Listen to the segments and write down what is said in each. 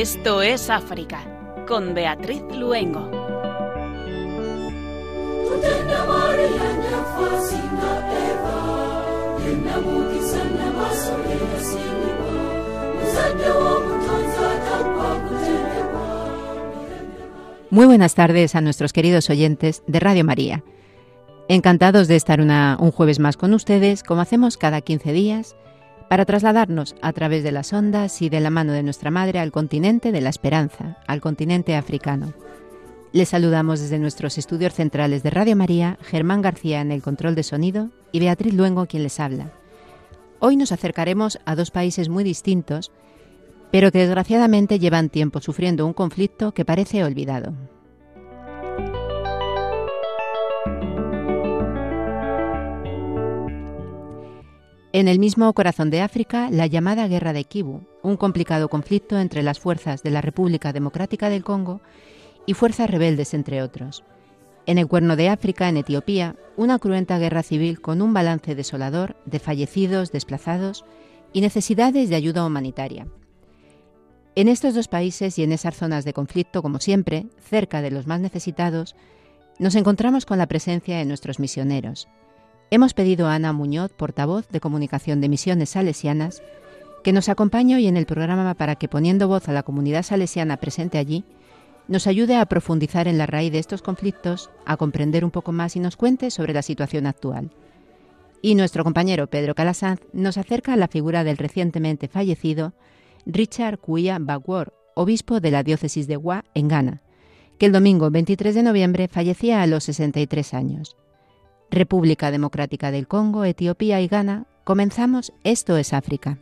Esto es África, con Beatriz Luengo. Muy buenas tardes a nuestros queridos oyentes de Radio María. Encantados de estar un jueves más con ustedes, como hacemos cada 15 días, para trasladarnos a través de las ondas y de la mano de nuestra Madre al continente de la esperanza, al continente africano. Les saludamos desde nuestros estudios centrales de Radio María, Germán García en el control de sonido y Beatriz Luengo quien les habla. Hoy nos acercaremos a dos países muy distintos pero que desgraciadamente llevan tiempo sufriendo un conflicto que parece olvidado. En el mismo corazón de África, la llamada Guerra de Kivu, un complicado conflicto entre las fuerzas de la República Democrática del Congo y fuerzas rebeldes, entre otros. En el Cuerno de África, en Etiopía, una cruenta guerra civil con un balance desolador de fallecidos, desplazados y necesidades de ayuda humanitaria. En estos dos países y en esas zonas de conflicto, como siempre, cerca de los más necesitados, nos encontramos con la presencia de nuestros misioneros. Hemos pedido a Ana Muñoz, portavoz de comunicación de Misiones Salesianas, que nos acompañe hoy en el programa para que, poniendo voz a la comunidad salesiana presente allí, nos ayude a profundizar en la raíz de estos conflictos, a comprender un poco más y nos cuente sobre la situación actual. Y nuestro compañero Pedro Calasanz nos acerca a la figura del recientemente fallecido Richard Kuya Bagwor, obispo de la diócesis de Wa, en Ghana, que el domingo 23 de noviembre fallecía a los 63 años. República Democrática del Congo, Etiopía y Ghana, comenzamos Esto es África.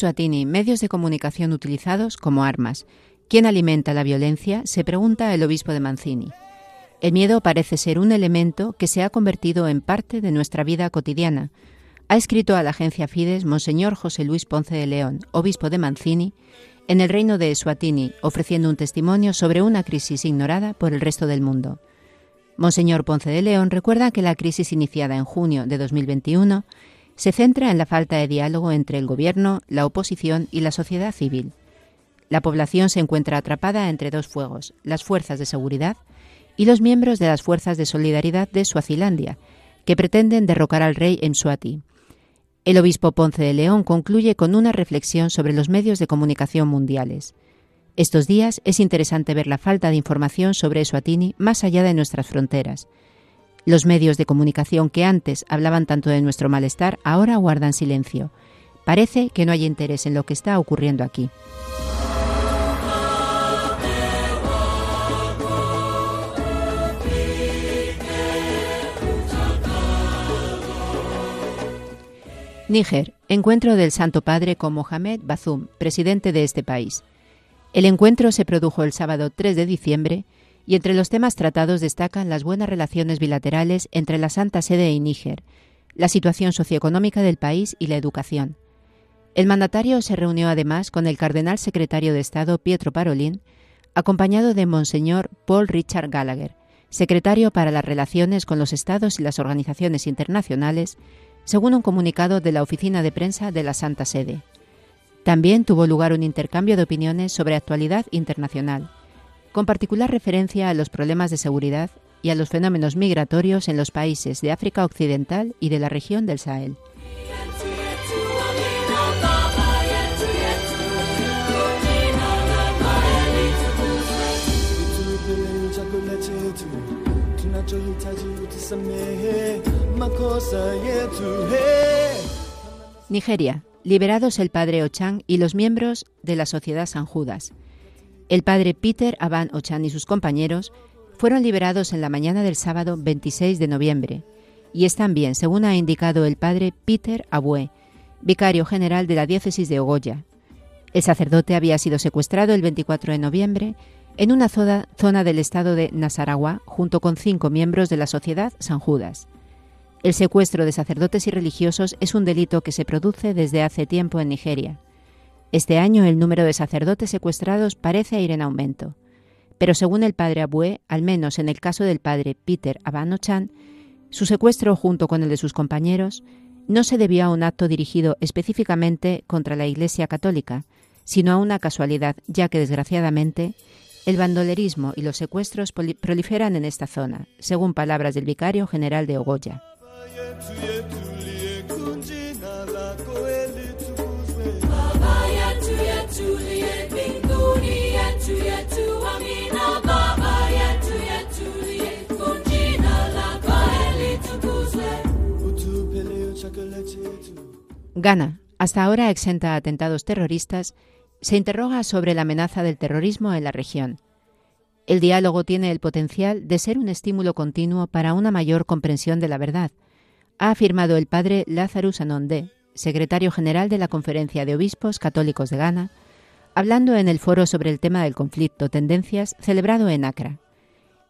Eswatini, medios de comunicación utilizados como armas. ¿Quién alimenta la violencia? se pregunta el obispo de Mancini. El miedo parece ser un elemento que se ha convertido en parte de nuestra vida cotidiana. Ha escrito a la agencia Fides Monseñor José Luis Ponce de León, obispo de Mancini, en el reino de Eswatini, ofreciendo un testimonio sobre una crisis ignorada por el resto del mundo. Monseñor Ponce de León recuerda que la crisis iniciada en junio de 2021 se centra en la falta de diálogo entre el gobierno, la oposición y la sociedad civil. La población se encuentra atrapada entre dos fuegos, las fuerzas de seguridad y los miembros de las fuerzas de solidaridad de Suazilandia, que pretenden derrocar al rey en Suati. El obispo Ponce de León concluye con una reflexión sobre los medios de comunicación mundiales. Estos días es interesante ver la falta de información sobre Suatini más allá de nuestras fronteras, los medios de comunicación que antes hablaban tanto de nuestro malestar ahora guardan silencio. Parece que no hay interés en lo que está ocurriendo aquí. Níger, encuentro del Santo Padre con Mohamed Bazoum, presidente de este país. El encuentro se produjo el sábado 3 de diciembre y entre los temas tratados destacan las buenas relaciones bilaterales entre la Santa Sede y Níger, la situación socioeconómica del país y la educación. El mandatario se reunió además con el cardenal secretario de Estado Pietro Parolin, acompañado de Monseñor Paul Richard Gallagher, secretario para las relaciones con los Estados y las organizaciones internacionales, según un comunicado de la Oficina de Prensa de la Santa Sede. También tuvo lugar un intercambio de opiniones sobre actualidad internacional con particular referencia a los problemas de seguridad y a los fenómenos migratorios en los países de África Occidental y de la región del Sahel. Nigeria, liberados el padre Ochan y los miembros de la Sociedad San Judas. El padre Peter Aban Ochan y sus compañeros fueron liberados en la mañana del sábado 26 de noviembre y es también, según ha indicado el padre Peter Abue, vicario general de la diócesis de Ogoya. El sacerdote había sido secuestrado el 24 de noviembre en una zona del estado de Nasarawa junto con cinco miembros de la sociedad San Judas. El secuestro de sacerdotes y religiosos es un delito que se produce desde hace tiempo en Nigeria. Este año el número de sacerdotes secuestrados parece ir en aumento. Pero según el padre Abue, al menos en el caso del padre Peter Abanochan, su secuestro junto con el de sus compañeros no se debió a un acto dirigido específicamente contra la Iglesia católica, sino a una casualidad, ya que desgraciadamente el bandolerismo y los secuestros proliferan en esta zona, según palabras del vicario general de Ogoya. Ghana, hasta ahora exenta a atentados terroristas, se interroga sobre la amenaza del terrorismo en la región. El diálogo tiene el potencial de ser un estímulo continuo para una mayor comprensión de la verdad, ha afirmado el padre Lazarus Anondé, secretario general de la Conferencia de Obispos Católicos de Ghana, hablando en el foro sobre el tema del conflicto Tendencias celebrado en Accra.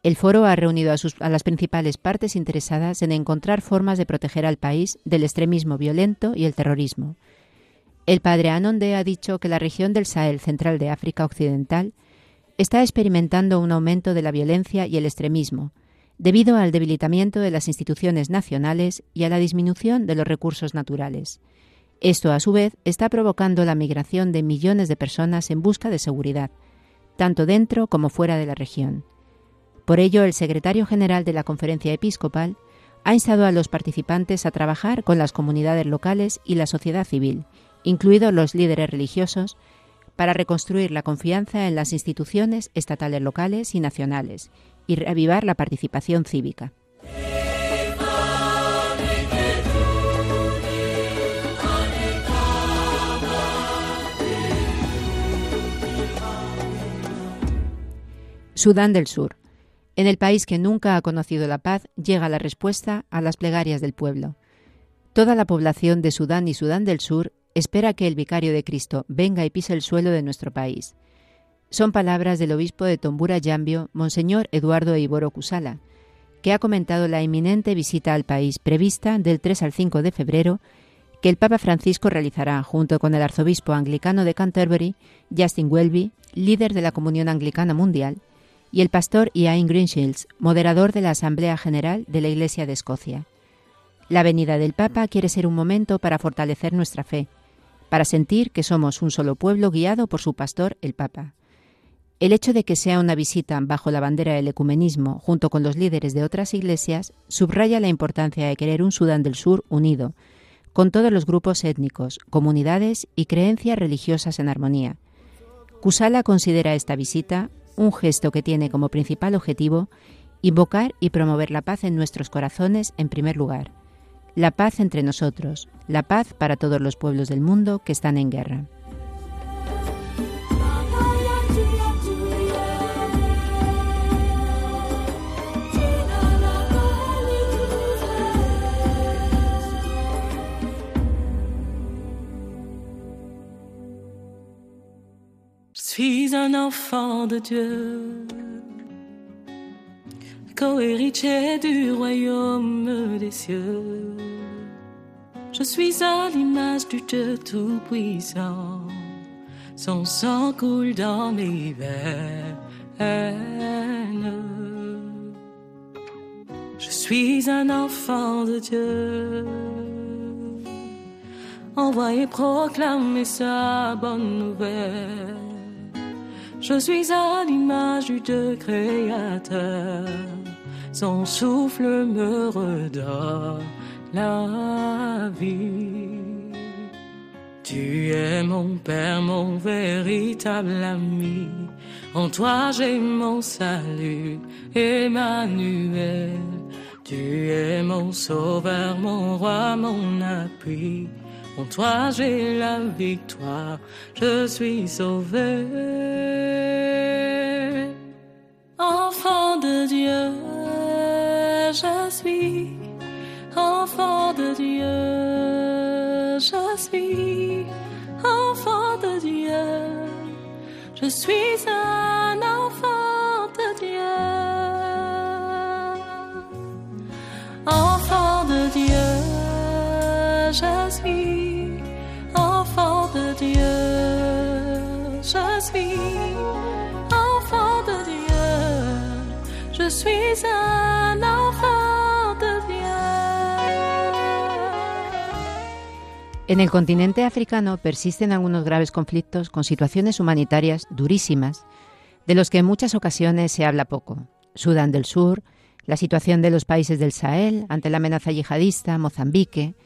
El foro ha reunido a, las principales partes interesadas en encontrar formas de proteger al país del extremismo violento y el terrorismo. El padre Anonde ha dicho que la región del Sahel central de África Occidental está experimentando un aumento de la violencia y el extremismo, debido al debilitamiento de las instituciones nacionales y a la disminución de los recursos naturales. Esto, a su vez, está provocando la migración de millones de personas en busca de seguridad, tanto dentro como fuera de la región. Por ello, el secretario general de la Conferencia Episcopal ha instado a los participantes a trabajar con las comunidades locales y la sociedad civil, incluidos los líderes religiosos, para reconstruir la confianza en las instituciones estatales locales y nacionales y reavivar la participación cívica. Sudán del Sur. En el país que nunca ha conocido la paz llega la respuesta a las plegarias del pueblo. Toda la población de Sudán y Sudán del Sur espera que el vicario de Cristo venga y pise el suelo de nuestro país. Son palabras del obispo de Tombura Yambio, Monseñor Eduardo Iboro Cusala, que ha comentado la inminente visita al país prevista del 3 al 5 de febrero que el Papa Francisco realizará junto con el arzobispo anglicano de Canterbury, Justin Welby, líder de la Comunión Anglicana Mundial, y el pastor Ian Greenshields, moderador de la Asamblea General de la Iglesia de Escocia. La venida del Papa quiere ser un momento para fortalecer nuestra fe, para sentir que somos un solo pueblo guiado por su pastor, el Papa. El hecho de que sea una visita bajo la bandera del ecumenismo junto con los líderes de otras iglesias subraya la importancia de querer un Sudán del Sur unido, con todos los grupos étnicos, comunidades y creencias religiosas en armonía. Kusala considera esta visita un gesto que tiene como principal objetivo invocar y promover la paz en nuestros corazones en primer lugar, la paz entre nosotros, la paz para todos los pueblos del mundo que están en guerra. Suis un enfant de Dieu, co-héritier du royaume des cieux. Je suis à l'image du Dieu Tout-Puissant, son sang coule dans mes veines. Je suis un enfant de Dieu, envoyé proclamer sa bonne nouvelle je suis à l'image du créateur. Son souffle me redonne la vie. Tu es mon Père, mon véritable ami. En toi j'ai mon salut, Emmanuel. Tu es mon sauveur, mon roi, mon appui. En toi j'ai la victoire, je suis sauvé. Enfant de Dieu, je suis. Enfant de Dieu, je suis. Enfant de Dieu, je suis un enfant de Dieu. Enfant de Dieu, je suis. En el continente africano persisten algunos graves conflictos con situaciones humanitarias durísimas, de los que en muchas ocasiones se habla poco. Sudán del Sur, la situación de los países del Sahel ante la amenaza yihadista, Mozambique.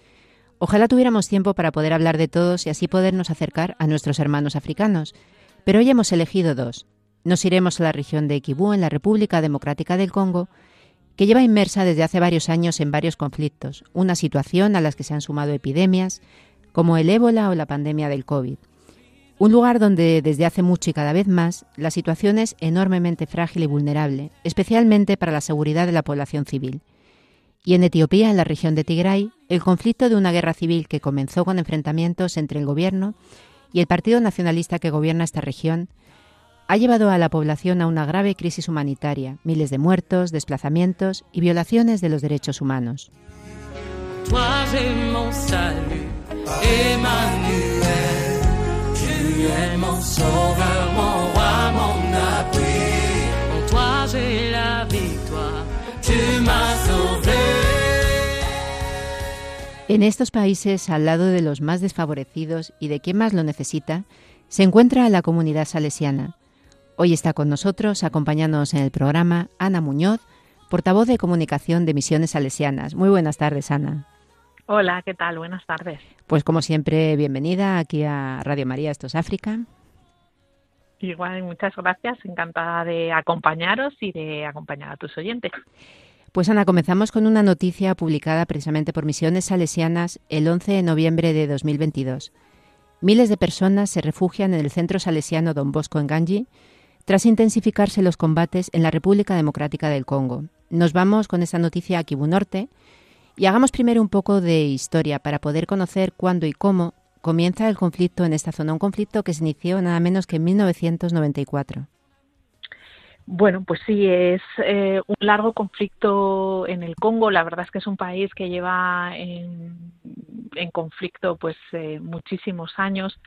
Ojalá tuviéramos tiempo para poder hablar de todos y así podernos acercar a nuestros hermanos africanos, pero hoy hemos elegido dos. Nos iremos a la región de Kibú, en la República Democrática del Congo, que lleva inmersa desde hace varios años en varios conflictos, una situación a las que se han sumado epidemias, como el ébola o la pandemia del COVID. Un lugar donde desde hace mucho y cada vez más la situación es enormemente frágil y vulnerable, especialmente para la seguridad de la población civil. Y en Etiopía, en la región de Tigray, el conflicto de una guerra civil que comenzó con enfrentamientos entre el gobierno y el Partido Nacionalista que gobierna esta región ha llevado a la población a una grave crisis humanitaria, miles de muertos, desplazamientos y violaciones de los derechos humanos. En estos países, al lado de los más desfavorecidos y de quien más lo necesita, se encuentra la comunidad salesiana. Hoy está con nosotros, acompañándonos en el programa, Ana Muñoz, portavoz de comunicación de Misiones Salesianas. Muy buenas tardes, Ana. Hola, ¿qué tal? Buenas tardes. Pues como siempre, bienvenida aquí a Radio María, esto es África. Igual, muchas gracias. Encantada de acompañaros y de acompañar a tus oyentes. Pues Ana, comenzamos con una noticia publicada precisamente por Misiones Salesianas el 11 de noviembre de 2022. Miles de personas se refugian en el centro salesiano Don Bosco en Ganji tras intensificarse los combates en la República Democrática del Congo. Nos vamos con esta noticia a Kivu Norte y hagamos primero un poco de historia para poder conocer cuándo y cómo comienza el conflicto en esta zona, un conflicto que se inició nada menos que en 1994. Bueno, pues sí, es eh, un largo conflicto en el Congo. La verdad es que es un país que lleva en, conflicto pues eh, muchísimos años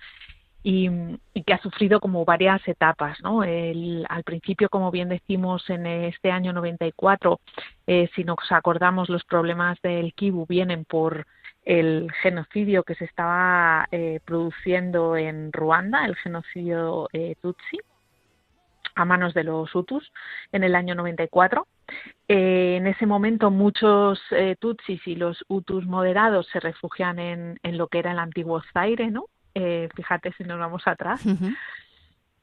y, y, que ha sufrido como varias etapas, ¿no? El, al principio, como bien decimos, en este año 94, eh, si nos acordamos, los problemas del Kivu vienen por el genocidio que se estaba eh, produciendo en Ruanda, el genocidio eh, Tutsi a manos de los Hutus en el año 94. Eh, en ese momento muchos eh, Tutsis y los Hutus moderados se refugian en, en, lo que era el antiguo Zaire, ¿no? Eh, fíjate si nos vamos atrás. Uh -huh.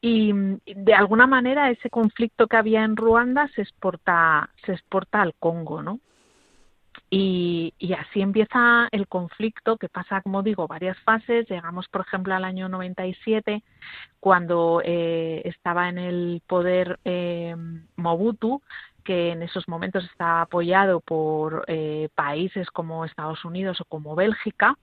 Y de alguna manera ese conflicto que había en Ruanda se exporta, se exporta al Congo, ¿no? Y, así empieza el conflicto que pasa, como digo, varias fases. Llegamos, por ejemplo, al año 97, cuando eh, estaba en el poder eh, Mobutu, que en esos momentos está apoyado por eh, países como Estados Unidos o como Bélgica,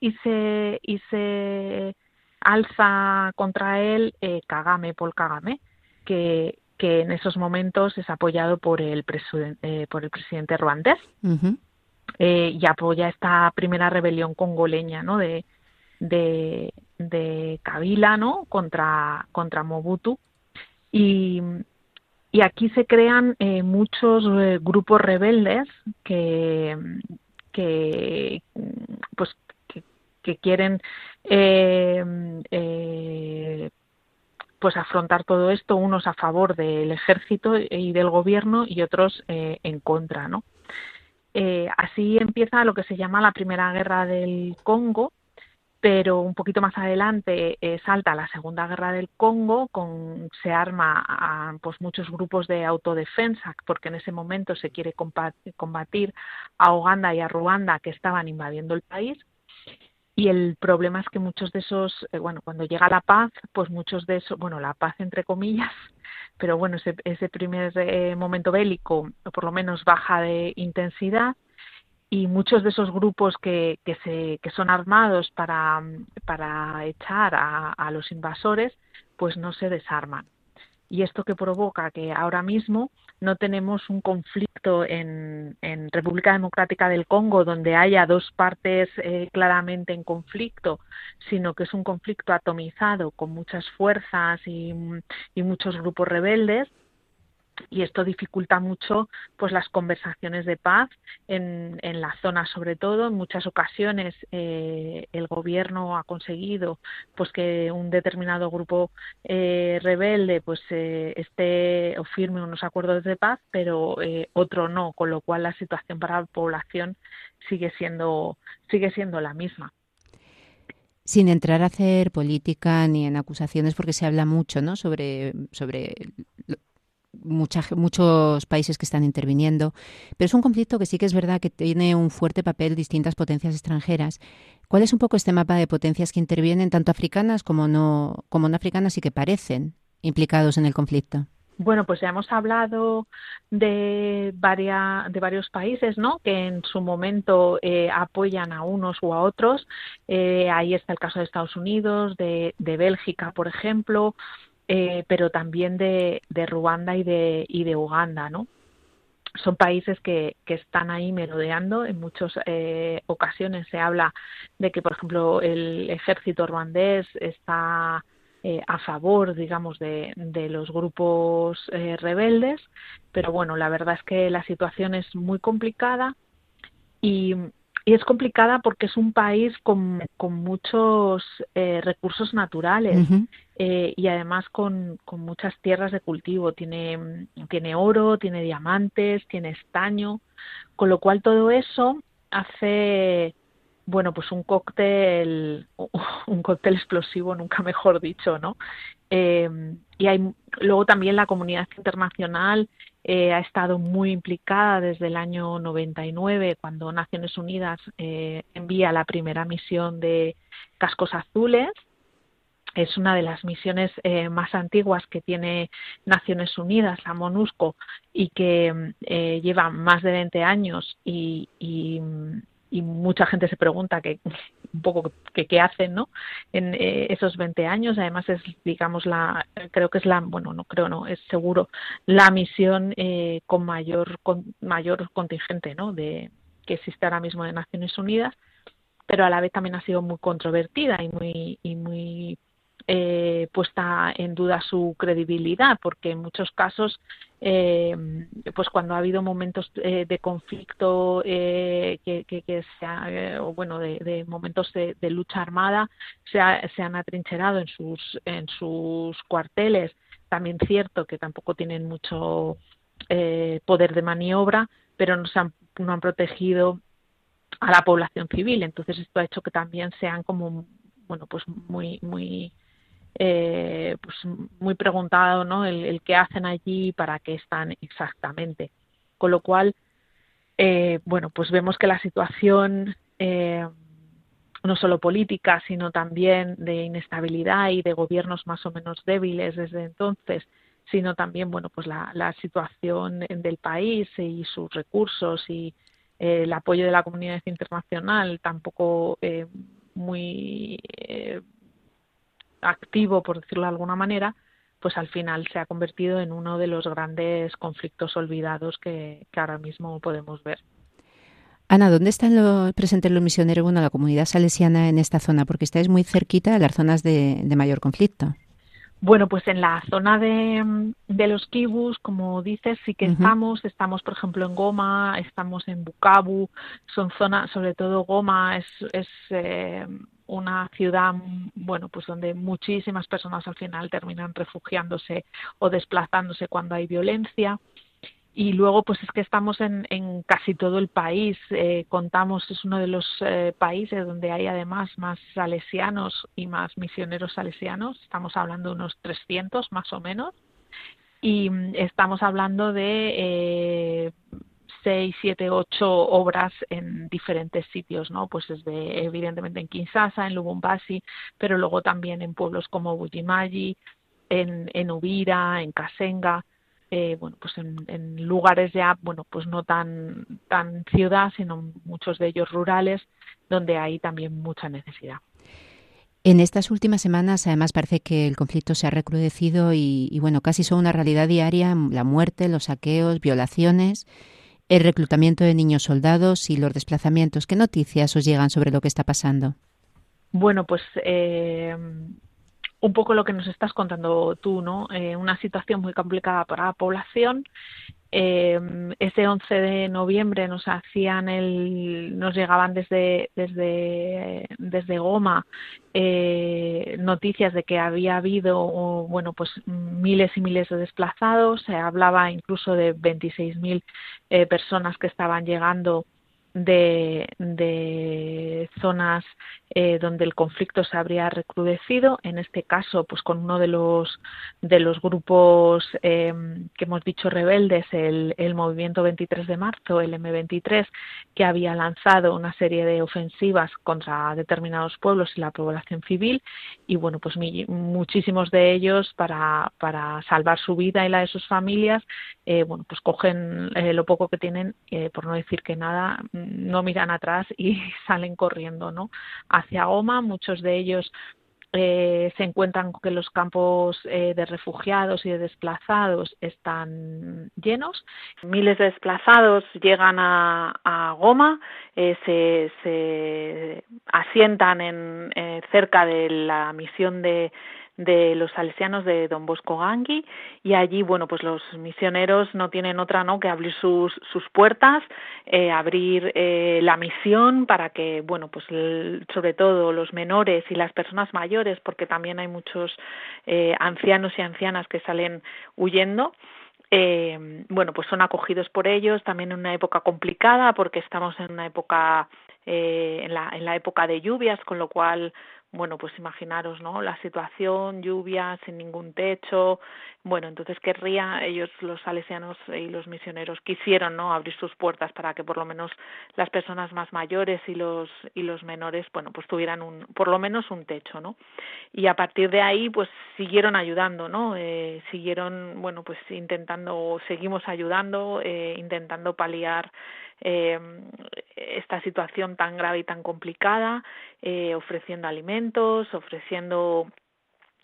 y se, y se alza contra él eh, Kagame, Paul Kagame, que, que en esos momentos es apoyado por el, eh, por el presidente ruandés. Uh. Eh, y apoya esta primera rebelión congoleña ¿no? de, de, de Kabila ¿no? contra, contra Mobutu. Y, y aquí se crean eh, muchos eh, grupos rebeldes que, que pues que, que quieren eh, pues afrontar todo esto, unos a favor del ejército y del gobierno y otros en contra, ¿no? Eh, así empieza lo que se llama la Primera Guerra del Congo, pero un poquito más adelante eh, salta la Segunda Guerra del Congo, con, se arma a, pues muchos grupos de autodefensa, porque en ese momento se quiere combatir a Uganda y a Ruanda que estaban invadiendo el país. y el problema es que muchos de esos, eh, bueno, cuando llega la paz, pues muchos de esos, bueno, la paz entre comillas, pero bueno, ese, ese primer eh, momento bélico, o por lo menos baja de intensidad, y muchos de esos grupos que, que, se, que son armados para, para echar a, a los invasores, pues no se desarman. Y esto que provoca que ahora mismo no tenemos un conflicto en, República Democrática del Congo donde haya dos partes eh, claramente en conflicto, sino que es un conflicto atomizado con muchas fuerzas y muchos grupos rebeldes y esto dificulta mucho pues las conversaciones de paz en, en la zona sobre todo en muchas ocasiones eh, el gobierno ha conseguido pues que un determinado grupo eh, rebelde pues eh, esté o firme unos acuerdos de paz pero eh, otro no con lo cual la situación para la población sigue siendo sigue siendo la misma sin entrar a hacer política ni en acusaciones porque se habla mucho ¿no? sobre, sobre mucha, muchos países que están interviniendo, pero es un conflicto que sí que es verdad que tiene un fuerte papel distintas potencias extranjeras. ¿Cuál es un poco este mapa de potencias que intervienen, tanto africanas como no, como no africanas y que parecen implicados en el conflicto? Bueno, pues ya hemos hablado de, varias, de varios países, ¿no? Que en su momento eh, apoyan a unos u a otros. Eh, ahí está el caso de Estados Unidos, de Bélgica, por ejemplo, eh, pero también de, de Ruanda y de, y de Uganda, ¿no? Son países que, que están ahí merodeando. En muchas eh, ocasiones se habla de que, por ejemplo, el ejército ruandés está eh, a favor, digamos, de, de los grupos eh, rebeldes, pero bueno, la verdad es que la situación es muy complicada y, y es complicada porque es un país con, con muchos eh, recursos naturales uh -huh. eh, y además con, con, muchas tierras de cultivo. Tiene, tiene oro, tiene diamantes, tiene estaño, con lo cual todo eso hace bueno pues un cóctel un cóctel explosivo nunca mejor dicho no eh, y hay luego también la comunidad internacional eh, ha estado muy implicada desde el año 99, cuando Naciones Unidas eh, envía la primera misión de cascos azules. Es una de las misiones eh, más antiguas que tiene Naciones Unidas, la MONUSCO, y que eh, lleva más de 20 años y, y y mucha gente se pregunta que un poco que qué hacen no en eh, esos 20 años. Además es digamos la creo que es la bueno no creo no es seguro la misión eh, con mayor con mayor contingente no de que existe ahora mismo de Naciones Unidas pero a la vez también ha sido muy controvertida y muy y muy eh, puesta en duda su credibilidad, porque en muchos casos, eh, pues cuando ha habido momentos eh, de conflicto, eh, que, que, que se ha, eh, o bueno, de, momentos de, de, lucha armada, se, ha, se han atrincherado en sus, en sus cuarteles. También cierto que tampoco tienen mucho eh, poder de maniobra, pero no, se han, no han protegido a la población civil. Entonces esto ha hecho que también sean como bueno pues muy muy eh, pues muy preguntado ¿no? el, qué hacen allí para qué están exactamente. Con lo cual, eh, bueno, pues vemos que la situación eh, no solo política, sino también de inestabilidad y de gobiernos más o menos débiles desde entonces, sino también, bueno, pues la, la situación del país y sus recursos y eh, el apoyo de la comunidad internacional tampoco eh, muy eh, activo, por decirlo de alguna manera, pues al final se ha convertido en uno de los grandes conflictos olvidados que, que ahora mismo podemos ver. Ana, ¿dónde están los, presentes los misioneros, bueno, la comunidad salesiana en esta zona? Porque estáis muy cerquita de las zonas de, de mayor conflicto. Bueno, pues en la zona de, de los kibus, como dices, sí que uh -huh. estamos. Estamos, por ejemplo, en Goma, estamos en Bukavu. Son zonas, sobre todo Goma, es, es eh, una ciudad, bueno, pues donde muchísimas personas al final terminan refugiándose o desplazándose cuando hay violencia. Y luego, pues es que estamos en, en casi todo el país. Eh, contamos, es uno de los eh, países donde hay además más salesianos y más misioneros salesianos. Estamos hablando de unos 300 más o menos. Y estamos hablando de eh, seis, siete, ocho obras en diferentes sitios, ¿no? Pues desde, evidentemente en Kinshasa, en Lubumbashi, pero luego también en pueblos como Bujimayi, en, Uvira, en Kasenga, eh, bueno, pues en, en, lugares ya, bueno, pues no tan, tan ciudad, sino muchos de ellos rurales, donde hay también mucha necesidad. En estas últimas semanas, además, parece que el conflicto se ha recrudecido y, y, bueno, casi son una realidad diaria la muerte, los saqueos, violaciones, el reclutamiento de niños soldados y los desplazamientos. ¿Qué noticias os llegan sobre lo que está pasando? Bueno, pues eh, un poco lo que nos estás contando tú, ¿no? Eh, una situación muy complicada para la población eh, ese 11 de noviembre nos hacían el, nos llegaban desde desde desde Goma eh, noticias de que había habido bueno pues miles y miles de desplazados. Se hablaba incluso de 26.000 eh, personas que estaban llegando de, de zonas eh, donde el conflicto se habría recrudecido, en este caso, pues con uno de los de los grupos eh, que hemos dicho rebeldes, el, el movimiento 23 de marzo, el M23, que había lanzado una serie de ofensivas contra determinados pueblos y la población civil, y bueno, pues muchísimos de ellos para, para salvar su vida y la de sus familias, eh, bueno, pues cogen eh, lo poco que tienen, eh, por no decir que nada, no miran atrás y salen corriendo, ¿no? Hacia Goma, muchos de ellos eh, se encuentran que los campos eh, de refugiados y de desplazados están llenos. Miles de desplazados llegan a, a Goma, eh, se, se, asientan en, eh, cerca de la misión de de los salesianos de Don Bosco Gangui y allí bueno pues los misioneros no tienen otra no que abrir sus sus puertas eh, abrir eh, la misión para que bueno pues el, sobre todo los menores y las personas mayores porque también hay muchos eh, ancianos y ancianas que salen huyendo eh, bueno pues son acogidos por ellos también en una época complicada porque estamos en una época eh, en la en la época de lluvias con lo cual bueno, pues imaginaros, ¿no? La situación, lluvia, sin ningún techo. Bueno, entonces querría, ellos, los salesianos y los misioneros, quisieron, ¿no? Abrir sus puertas para que por lo menos las personas más mayores y los, y los menores, bueno, pues tuvieran un, por lo menos un techo, ¿no? Y a partir de ahí, pues siguieron ayudando, ¿no? Eh, siguieron, bueno, pues intentando, seguimos ayudando, eh, intentando paliar eh, esta situación tan grave y tan complicada, eh, ofreciendo alimentos, ofreciendo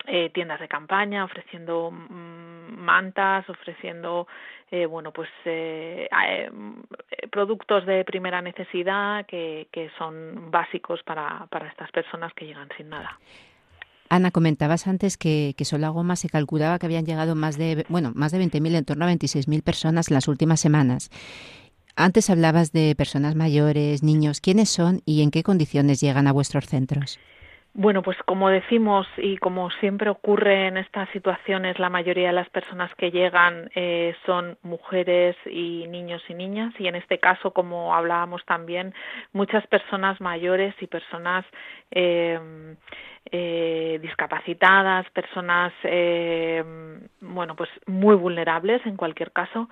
eh, tiendas de campaña, ofreciendo mmm, mantas, ofreciendo eh, bueno pues eh, eh, productos de primera necesidad que, que son básicos para, para estas personas que llegan sin nada. Ana, comentabas antes que, que solo a Goma se calculaba que habían llegado más de, bueno, más de 20.000, en torno a 26.000 personas en las últimas semanas. Antes hablabas de personas mayores, niños. ¿Quiénes son y en qué condiciones llegan a vuestros centros? Bueno, pues como decimos y como siempre ocurre en estas situaciones, la mayoría de las personas que llegan eh, son mujeres y niños y niñas y en este caso, como hablábamos también, muchas personas mayores y personas eh, eh, discapacitadas, personas eh, bueno pues muy vulnerables en cualquier caso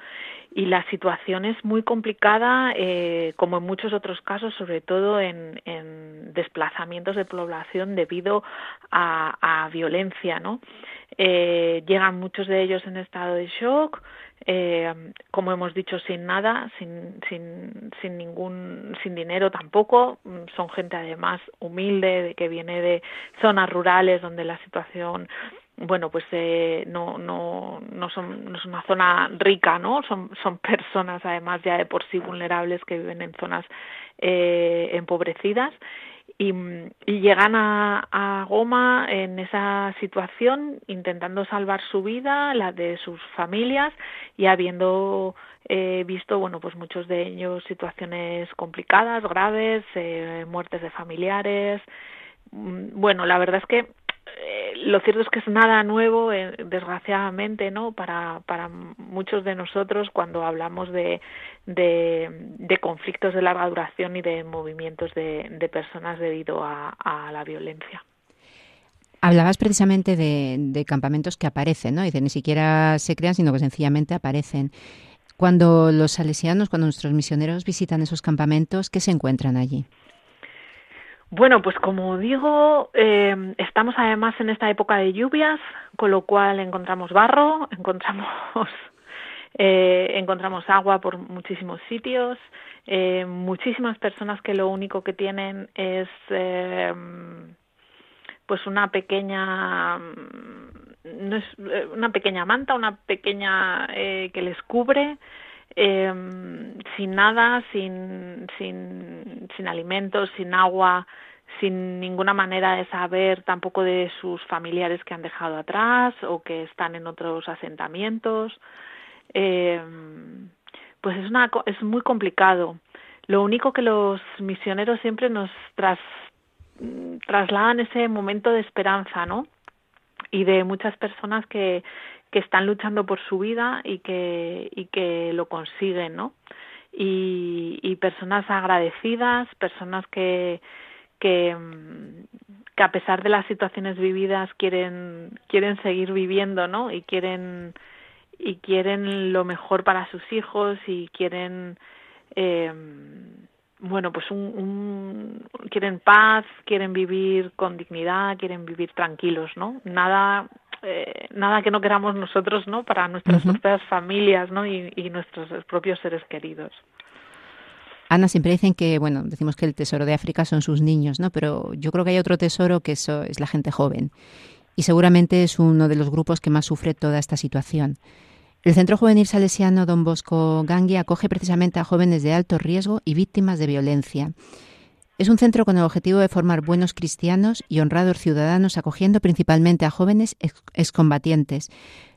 y la situación es muy complicada eh, como en muchos otros casos, sobre todo en, en desplazamientos de población debido a, a violencia, ¿no? Eh, llegan muchos de ellos en estado de shock, eh, como hemos dicho, sin nada, sin, sin, sin ningún, sin dinero tampoco. Son gente además humilde, de que viene de zonas rurales donde la situación bueno pues eh, no no no son no es una zona rica no son son personas además ya de por sí vulnerables que viven en zonas eh, empobrecidas y, y llegan a, a Goma en esa situación intentando salvar su vida, la de sus familias y habiendo eh, visto bueno pues muchos de ellos situaciones complicadas, graves, eh, muertes de familiares. Bueno, la verdad es que eh, lo cierto es que es nada nuevo, eh, desgraciadamente, ¿no? Para, para muchos de nosotros cuando hablamos de, de, conflictos de larga duración y de movimientos de, de personas debido a, a la violencia. Hablabas precisamente de, de campamentos que aparecen, ¿no? Y de ni siquiera se crean, sino que sencillamente aparecen. Cuando los salesianos, cuando nuestros misioneros visitan esos campamentos, ¿qué se encuentran allí? Bueno, pues como digo, eh, estamos además en esta época de lluvias, con lo cual encontramos barro, encontramos eh, encontramos agua por muchísimos sitios, eh, muchísimas personas que lo único que tienen es eh, pues una pequeña no es eh, una pequeña manta, una pequeña eh, que les cubre eh, sin nada, sin, sin, alimentos, sin agua, sin ninguna manera de saber tampoco de sus familiares que han dejado atrás o que están en otros asentamientos. Eh, pues es, una, es muy complicado. Lo único que los misioneros siempre nos tras, trasladan ese momento de esperanza, ¿no? Y de muchas personas que, que están luchando por su vida y que, y que lo consiguen, ¿no? Y, personas agradecidas, personas que, que, que a pesar de las situaciones vividas quieren, quieren seguir viviendo, ¿no? Y quieren, y quieren lo mejor para sus hijos y quieren eh, bueno pues un, un, quieren paz quieren vivir con dignidad quieren vivir tranquilos no nada eh, nada que no queramos nosotros no para nuestras uh -huh. propias familias no y, y nuestros propios seres queridos Ana, siempre dicen que, bueno, decimos que el tesoro de África son sus niños, ¿no? Pero yo creo que hay otro tesoro que eso es la gente joven. Y seguramente es uno de los grupos que más sufre toda esta situación. El Centro Juvenil Salesiano Don Bosco Gangui acoge precisamente a jóvenes de alto riesgo y víctimas de violencia. Es un centro con el objetivo de formar buenos cristianos y honrados ciudadanos, acogiendo principalmente a jóvenes excombatientes.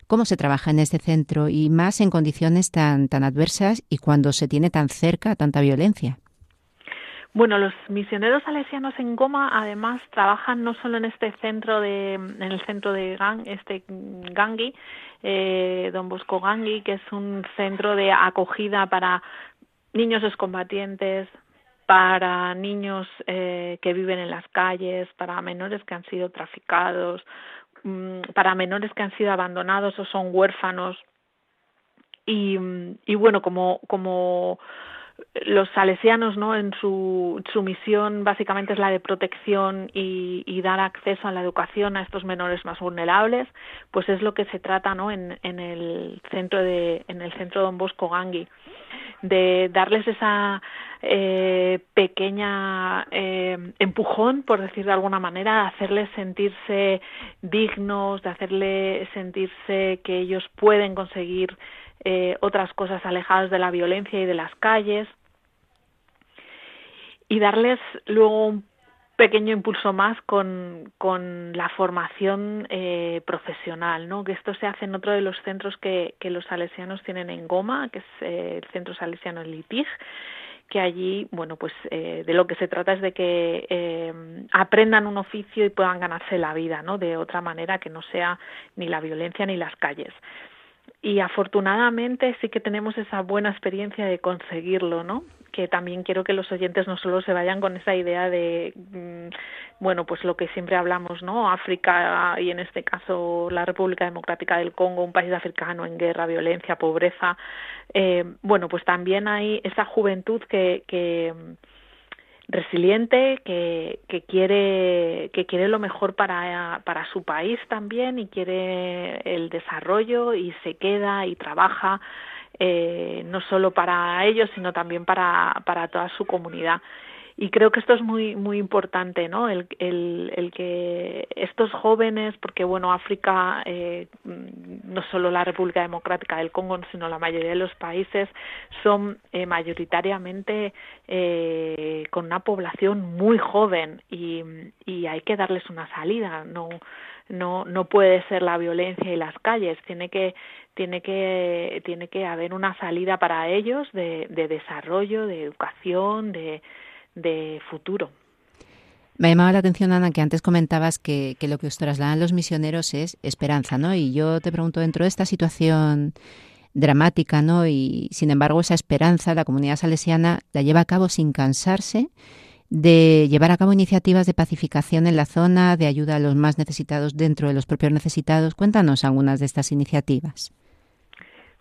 ¿Cómo se trabaja en este centro y más en condiciones tan, tan adversas y cuando se tiene tan cerca tanta violencia? Bueno, los misioneros salesianos en Goma además trabajan no solo en este centro de, en el centro de Gang, este Gangui, eh, Don Bosco Gangui, que es un centro de acogida para niños excombatientes, para niños eh, que viven en las calles, para menores que han sido traficados, para menores que han sido abandonados o son huérfanos. Y, y bueno como como los salesianos no en su, misión básicamente es la de protección y, y, dar acceso a la educación a estos menores más vulnerables pues es lo que se trata no en, en el centro de en el centro Don Bosco Gangui de darles esa eh, pequeña eh, empujón, por decir de alguna manera, de hacerles sentirse dignos, de hacerles sentirse que ellos pueden conseguir eh, otras cosas alejadas de la violencia y de las calles y darles luego un pequeño impulso más con, con la formación eh, profesional, ¿no? Que esto se hace en otro de los centros que, que los salesianos tienen en Goma, que es eh, el Centro Salesiano Litig, que allí, bueno, pues eh, de lo que se trata es de que eh, aprendan un oficio y puedan ganarse la vida, ¿no? De otra manera que no sea ni la violencia ni las calles y afortunadamente sí que tenemos esa buena experiencia de conseguirlo, ¿no? Que también quiero que los oyentes no solo se vayan con esa idea de, bueno, pues lo que siempre hablamos, ¿no? África y en este caso la República Democrática del Congo, un país africano en guerra, violencia, pobreza. Eh, bueno, pues también hay esa juventud que, que resiliente que, que quiere que quiere lo mejor para, para su país también y quiere el desarrollo y se queda y trabaja eh, no solo para ellos sino también para, para toda su comunidad y creo que esto es muy muy importante no el, el, el que estos jóvenes porque bueno África eh, no solo la República Democrática del Congo sino la mayoría de los países son eh, mayoritariamente eh, con una población muy joven y, y hay que darles una salida. No no no puede ser la violencia y las calles. Tiene que tiene que tiene que haber una salida para ellos de, de desarrollo de educación de de futuro. Me ha llamado la atención, Ana, que antes comentabas que, que, lo que os trasladan los misioneros es esperanza, ¿no? Y yo te pregunto, dentro de esta situación dramática, ¿no? Y sin embargo, esa esperanza la comunidad salesiana la lleva a cabo sin cansarse de llevar a cabo iniciativas de pacificación en la zona, de ayuda a los más necesitados dentro de los propios necesitados. Cuéntanos algunas de estas iniciativas.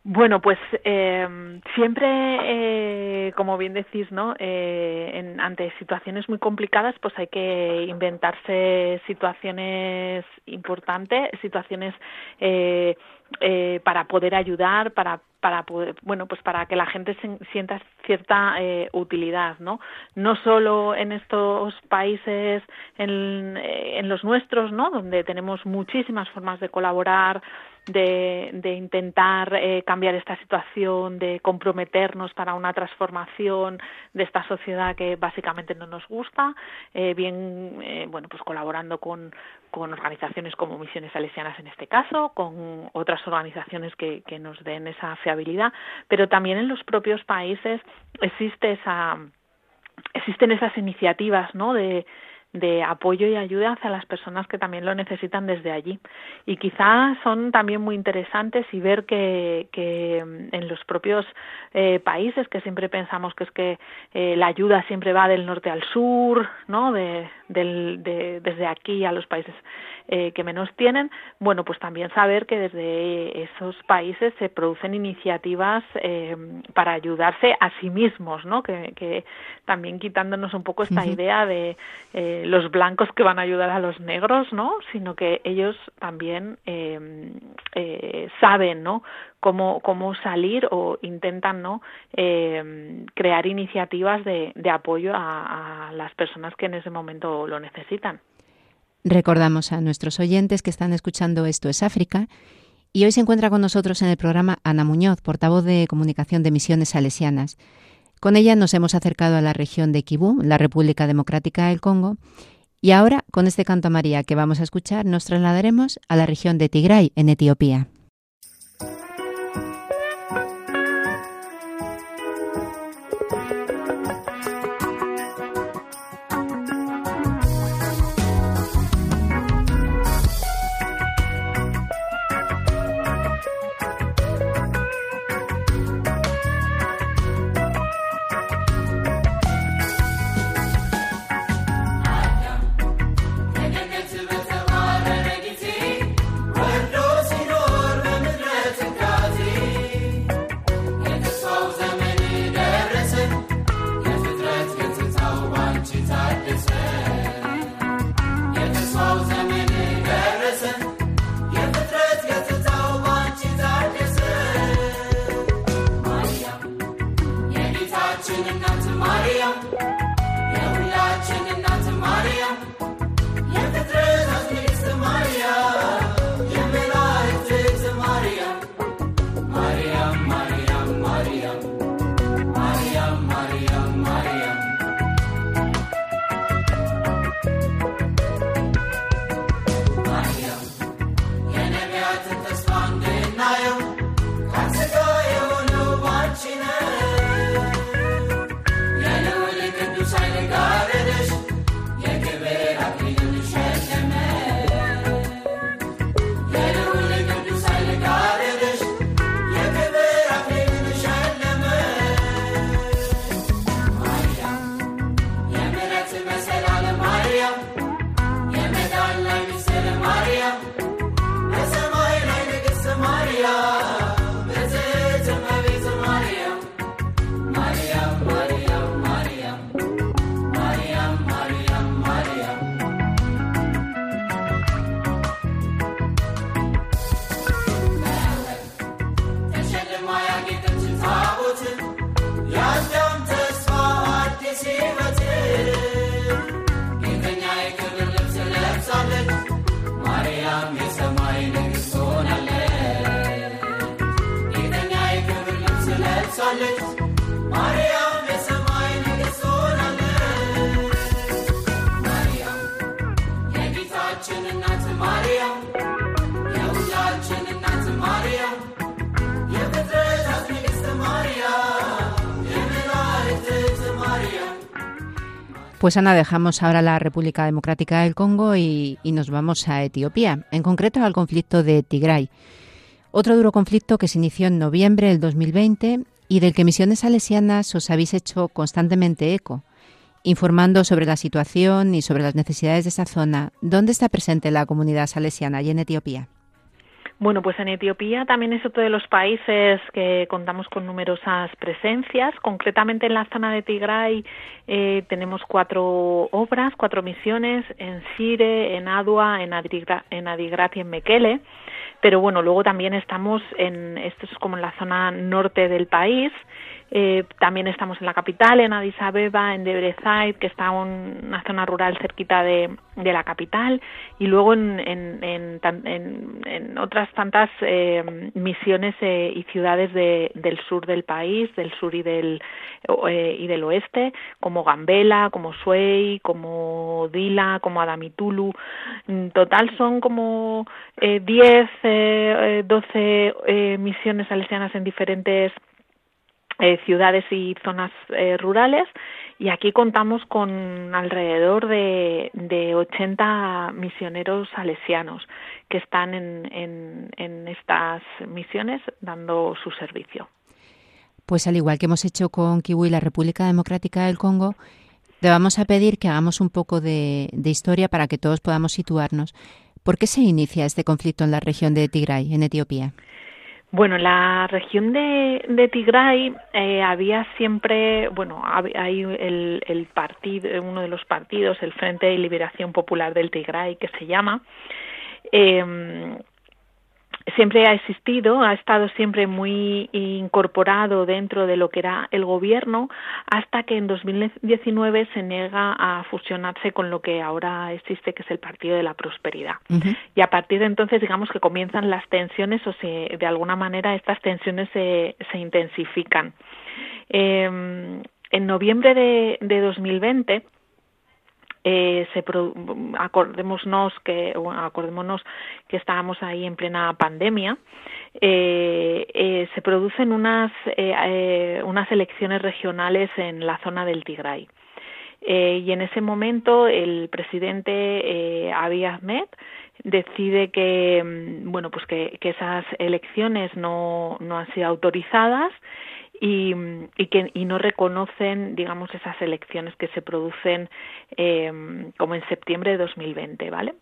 Bueno, pues eh, siempre, eh, como bien decís, ¿no? Eh, en, ante situaciones muy complicadas, pues hay que inventarse situaciones importantes, situaciones eh, eh, para poder ayudar, para para poder, bueno, pues para que la gente se, sienta cierta eh, utilidad, ¿no? No solo en estos países, en, en los nuestros, ¿no? Donde tenemos muchísimas formas de colaborar, de, de intentar eh, cambiar esta situación, de comprometernos para una transformación de esta sociedad que básicamente no nos gusta, eh, bien, eh, bueno, pues colaborando con, con organizaciones como Misiones Salesianas en este caso, con otras organizaciones que, que nos den esa fiabilidad, pero también en los propios países existe esa existen esas iniciativas, ¿no? De, de apoyo y ayuda hacia las personas que también lo necesitan desde allí. Y quizás son también muy interesantes y ver que, que mm, en los propios eh, países, que siempre pensamos que es que eh, la ayuda siempre va del norte al sur, ¿no? De, del, de, desde aquí a los países eh, que menos tienen, bueno, pues también saber que desde esos países se producen iniciativas eh, para ayudarse a sí mismos, ¿no? Que, que también quitándonos un poco esta uh -huh. idea de eh, los blancos que van a ayudar a los negros, ¿no? Sino que ellos también eh, eh, saben, ¿no? Cómo, cómo salir o intentan no eh, crear iniciativas de, de apoyo a, a las personas que en ese momento lo necesitan. Recordamos a nuestros oyentes que están escuchando Esto es África y hoy se encuentra con nosotros en el programa Ana Muñoz, portavoz de comunicación de Misiones Salesianas. Con ella nos hemos acercado a la región de Kibú, la República Democrática del Congo, y ahora, con este canto a María que vamos a escuchar, nos trasladaremos a la región de Tigray, en Etiopía. Pues Ana, dejamos ahora la República Democrática del Congo y, nos vamos a Etiopía, en concreto al conflicto de Tigray. Otro duro conflicto que se inició en noviembre del 2020 y del que Misiones Salesianas os habéis hecho constantemente eco, informando sobre la situación y sobre las necesidades de esa zona. ¿Dónde está presente la comunidad salesiana y en Etiopía? Bueno, pues en Etiopía también es otro de los países que contamos con numerosas presencias. Concretamente en la zona de Tigray eh, tenemos cuatro obras, cuatro misiones en Sire, en Adua, en, en Adigrat y en Mekele. Pero bueno, luego también estamos en, esto es como en la zona norte del país, eh, también estamos en la capital, en Addis Abeba, en Debrecen, que está en una zona rural cerquita de, la capital, y luego en, en, otras tantas eh, misiones eh, y ciudades del sur del país, del sur y del, y del oeste, como Gambela, como Suey, como Dila, como Adamitulu. En total son como 10, 12 misiones salesianas en diferentes eh, ciudades y zonas eh, rurales y aquí contamos con alrededor de, de 80 misioneros salesianos que están en, en, estas misiones dando su servicio. Pues al igual que hemos hecho con Kiwi y la República Democrática del Congo, te vamos a pedir que hagamos un poco de, de historia para que todos podamos situarnos. ¿Por qué se inicia este conflicto en la región de Tigray, en Etiopía? Bueno, en la región de, Tigray eh, había siempre, bueno, hay el, partido, uno de los partidos, el Frente de Liberación Popular del Tigray, que se llama, eh, siempre ha existido, ha estado siempre muy incorporado dentro de lo que era el gobierno, hasta que en 2019 se niega a fusionarse con lo que ahora existe, que es el Partido de la Prosperidad. Y a partir de entonces, digamos que comienzan las tensiones o se, de alguna manera estas tensiones se, se intensifican. Eh, en noviembre de, de 2020, eh, se acordémonos que acordémonos que estábamos ahí en plena pandemia eh, eh, se producen unas eh, unas elecciones regionales en la zona del Tigray. Y en ese momento el presidente Abiy Ahmed decide que mm, bueno pues que, que esas elecciones no, no han sido autorizadas y, y que y no reconocen digamos esas elecciones que se producen eh, como en septiembre de 2020 vale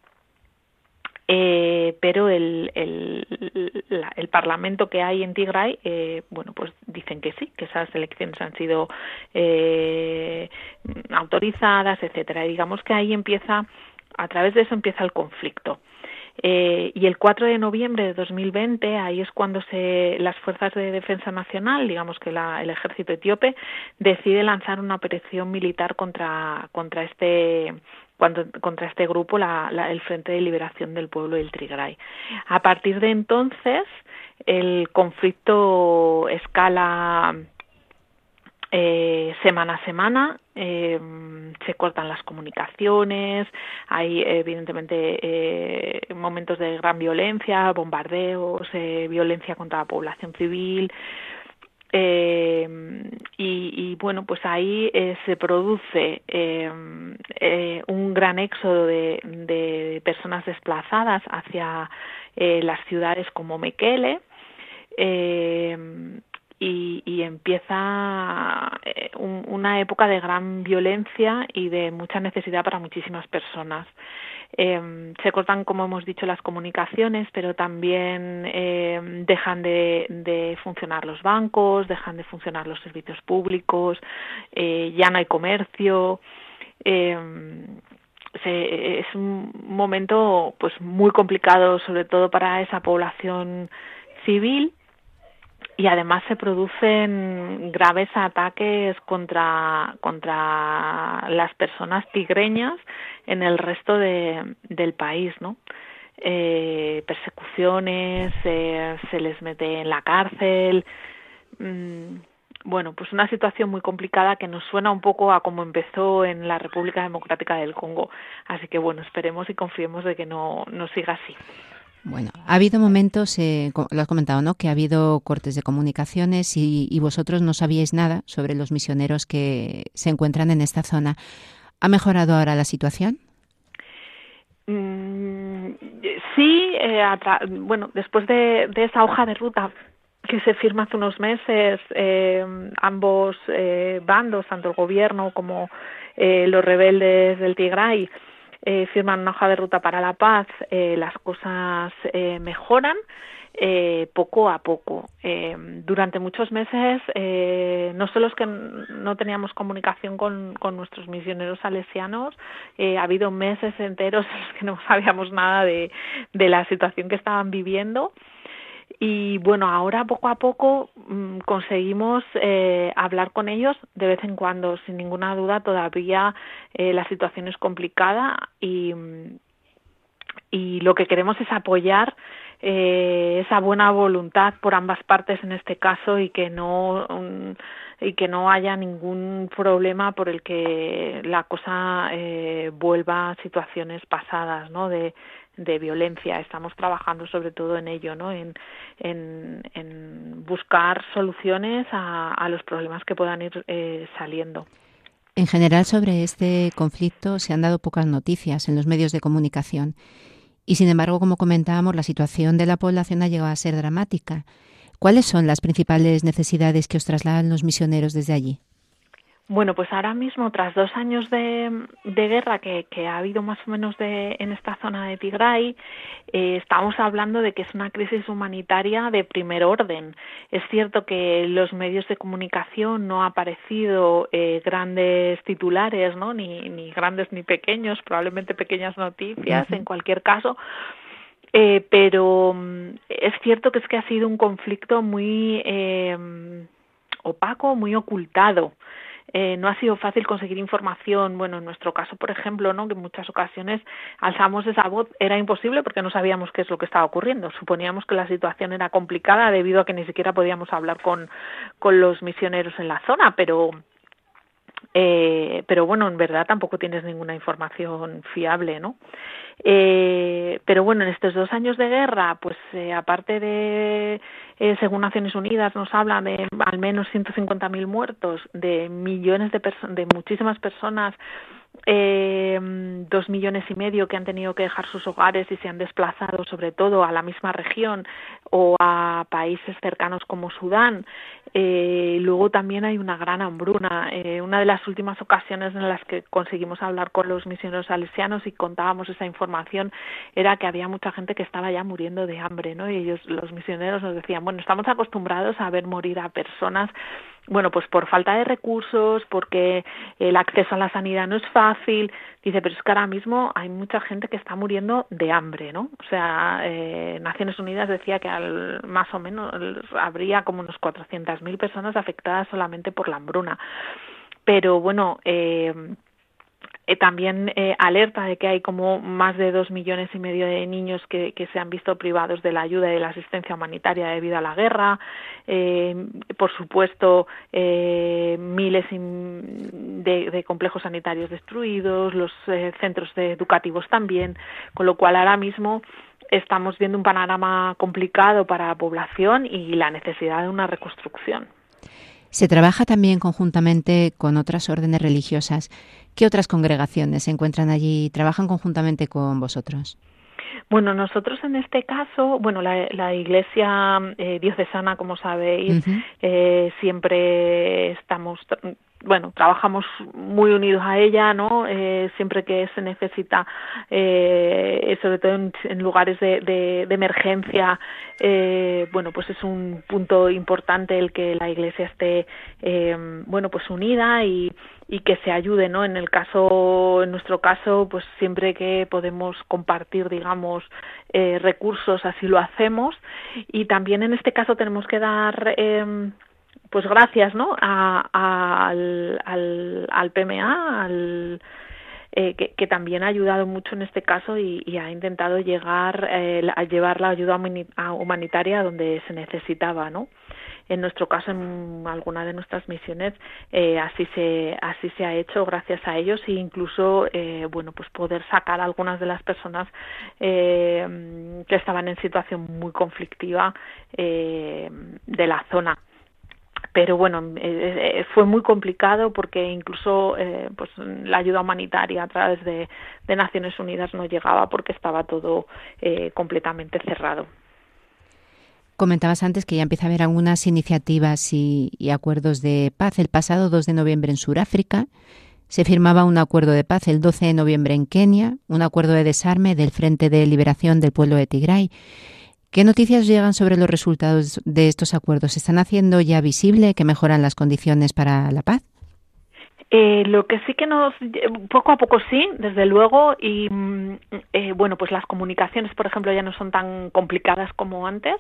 eh, pero el, el, el, parlamento que hay en Tigray, eh, bueno, pues dicen que sí, que esas elecciones han sido eh, autorizadas, etcétera. Y digamos que ahí empieza, a través de eso empieza el conflicto. Eh, y el 4 de noviembre de 2020, ahí es cuando se, las Fuerzas de Defensa Nacional, digamos que la, el ejército etíope, decide lanzar una operación militar contra, contra este contra este grupo, la, la, el Frente de Liberación del Pueblo del Tigray. A partir de entonces, el conflicto escala eh, semana a semana eh, se cortan las comunicaciones, hay evidentemente eh, momentos de gran violencia, bombardeos, eh, violencia contra la población civil. Eh, y, y, bueno, pues ahí eh, se produce eh, un gran éxodo de, de personas desplazadas hacia las ciudades como Mekele. Y, y empieza eh, un, una época de gran violencia y de mucha necesidad para muchísimas personas. Eh, se cortan, como hemos dicho, las comunicaciones, pero también eh, dejan de, de, funcionar los bancos, dejan de funcionar los servicios públicos, eh, ya no hay comercio. Eh, se, es un momento pues muy complicado, sobre todo para esa población civil y además se producen graves ataques contra, contra las personas tigreñas en el resto de, del país, ¿no? Eh, persecuciones, eh, se les mete en la cárcel. Mm, bueno, pues una situación muy complicada que nos suena un poco a cómo empezó en la República Democrática del Congo. Así que bueno, esperemos y confiemos de que no, no siga así. Bueno, ha habido momentos, eh, lo has comentado, ¿no? Que ha habido cortes de comunicaciones y, y, vosotros no sabíais nada sobre los misioneros que se encuentran en esta zona. ¿Ha mejorado ahora la situación? Mm, sí, eh, bueno, después de, esa hoja de ruta que se firma hace unos meses, eh, ambos eh, bandos, tanto el gobierno como eh, los rebeldes del Tigray, eh, firman una hoja de ruta para la paz, eh, las cosas eh, mejoran. Eh, poco a poco. Eh, durante muchos meses, eh, no solo es que no teníamos comunicación con, con nuestros misioneros salesianos, ha habido meses enteros en los que no sabíamos nada de, de la situación que estaban viviendo y bueno, ahora poco a poco mmm, conseguimos eh, hablar con ellos de vez en cuando, sin ninguna duda. Todavía eh, la situación es complicada y, y lo que queremos es apoyar eh, esa buena voluntad por ambas partes en este caso y que no um, y que no haya ningún problema por el que la cosa eh, vuelva a situaciones pasadas no de, de violencia estamos trabajando sobre todo en ello no en, en, en buscar soluciones a, a, los problemas que puedan ir eh, saliendo en general sobre este conflicto se han dado pocas noticias en los medios de comunicación y sin embargo, como comentábamos, la situación de la población ha llegado a ser dramática. ¿Cuáles son las principales necesidades que os trasladan los misioneros desde allí? Bueno, pues ahora mismo, tras dos años de, de guerra que, que, ha habido más o menos de, en esta zona de Tigray, eh, estamos hablando de que es una crisis humanitaria de primer orden. Es cierto que en los medios de comunicación no ha aparecido eh, grandes titulares, ¿no? Ni, ni grandes ni pequeños, probablemente pequeñas noticias, uh -huh. en cualquier caso. Eh, pero es cierto que es que ha sido un conflicto muy eh, opaco, muy ocultado eh, no ha sido fácil conseguir información. Bueno, en nuestro caso, por ejemplo, ¿no? que en muchas ocasiones alzamos esa voz, era imposible porque no sabíamos qué es lo que estaba ocurriendo. Suponíamos que la situación era complicada debido a que ni siquiera podíamos hablar con, con los misioneros en la zona, pero eh, pero bueno, en verdad tampoco tienes ninguna información fiable, ¿no? Eh, pero bueno, en estos dos años de guerra, pues eh, aparte de, eh, según Naciones Unidas, nos hablan de al menos 150.000 muertos, de millones de de muchísimas personas eh, dos millones y medio que han tenido que dejar sus hogares y se han desplazado sobre todo a la misma región o a países cercanos como Sudán. Eh, luego también hay una gran hambruna. Eh, una de las últimas ocasiones en las que conseguimos hablar con los misioneros salesianos y contábamos esa información era que había mucha gente que estaba ya muriendo de hambre, ¿no? Y ellos, los misioneros, nos decían, bueno, estamos acostumbrados a ver morir a personas bueno, pues por falta de recursos, porque el acceso a la sanidad no es fácil. Dice, pero es que ahora mismo hay mucha gente que está muriendo de hambre, ¿no? O sea, eh, Naciones Unidas decía que al, más o menos habría como unos 400.000 personas afectadas solamente por la hambruna. Pero bueno, eh, eh, también eh, alerta de que hay como más de dos millones y medio de niños que, que, se han visto privados de la ayuda y de la asistencia humanitaria debido a la guerra. Eh, por supuesto, eh, miles de, de, complejos sanitarios destruidos, los eh, centros educativos también, con lo cual ahora mismo estamos viendo un panorama complicado para la población y la necesidad de una reconstrucción. Se trabaja también conjuntamente con otras órdenes religiosas. ¿Qué otras congregaciones se encuentran allí y trabajan conjuntamente con vosotros? Bueno, nosotros en este caso, bueno, la, la Iglesia eh, diocesana, como sabéis, uh -huh. eh, siempre estamos bueno, trabajamos muy unidos a ella, ¿no? Eh, siempre que se necesita, eh, sobre todo en, en lugares de, de, emergencia, eh, bueno, pues es un punto importante el que la Iglesia esté, eh, bueno, pues unida y, y que se ayude, ¿no? En el caso, en nuestro caso, pues siempre que podemos compartir, digamos, eh, recursos, así lo hacemos. Y también en este caso tenemos que dar eh, pues gracias ¿no? a, al, PMA, al, eh, que, también ha ayudado mucho en este caso y, ha intentado llegar eh, a llevar la ayuda humanitaria donde se necesitaba, ¿no? En nuestro caso, en alguna de nuestras misiones, eh, así se así se ha hecho gracias a ellos e incluso, eh, bueno, pues poder sacar a algunas de las personas eh, que estaban en situación muy conflictiva de la zona pero bueno eh, fue muy complicado porque incluso eh, pues la ayuda humanitaria a través de, de, Naciones Unidas no llegaba porque estaba todo eh, completamente cerrado. Comentabas antes que ya empieza a haber algunas iniciativas y, y, acuerdos de paz. El pasado 2 de noviembre en Sudáfrica se firmaba un acuerdo de paz el 12 de noviembre en Kenia, un acuerdo de desarme del Frente de Liberación del Pueblo de Tigray. ¿Qué noticias llegan sobre los resultados de estos acuerdos? ¿Están haciendo ya visible que mejoran las condiciones para la paz? Eh, lo que sí que nos, poco a poco sí, desde luego, y mm, eh, bueno, pues las comunicaciones, por ejemplo, ya no son tan complicadas como antes.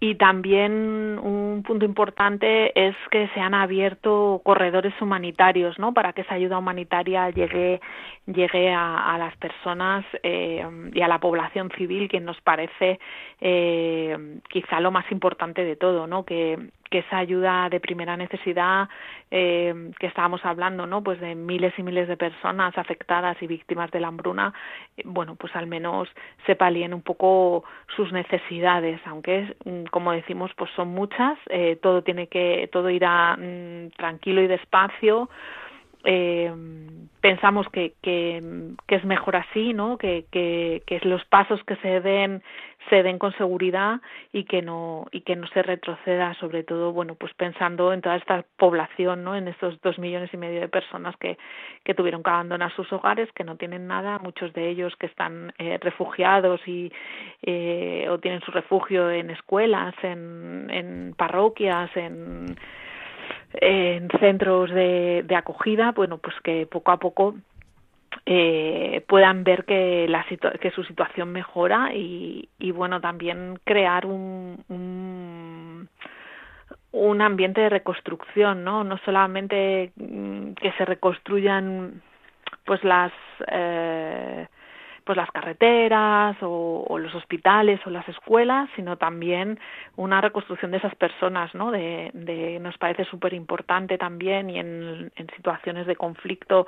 Y también un punto importante es que se han abierto corredores humanitarios, ¿no? Para que esa ayuda humanitaria llegue llegue a, las personas eh, y a la población civil, que nos parece eh, quizá lo más importante de todo, ¿no? Que, que esa ayuda de primera necesidad eh, que estábamos hablando, ¿no? Pues de miles y miles de personas afectadas y víctimas de la hambruna, eh, bueno, pues al menos se palien un poco sus necesidades, aunque mm, como decimos, pues son muchas, eh, todo tiene que, todo irá mm, tranquilo y despacio eh, pensamos que, que, es mejor así, ¿no? Que, que, que los pasos que se den se den con seguridad y que no y que no se retroceda, sobre todo, bueno, pues pensando en toda esta población, ¿no? En estos dos millones y medio de personas que, que tuvieron que abandonar sus hogares, que no tienen nada, muchos de ellos que están eh, refugiados y eh, o tienen su refugio en escuelas, en, en parroquias, en en centros de, de acogida, bueno, pues que poco a poco eh, puedan ver que, la que su situación mejora y, y bueno, también crear un, un, un, ambiente de reconstrucción, ¿no? No solamente mm, que se reconstruyan pues las eh, pues las carreteras o, los hospitales o las escuelas, sino también una reconstrucción de esas personas, ¿no? De, de nos parece súper importante también y en, en, situaciones de conflicto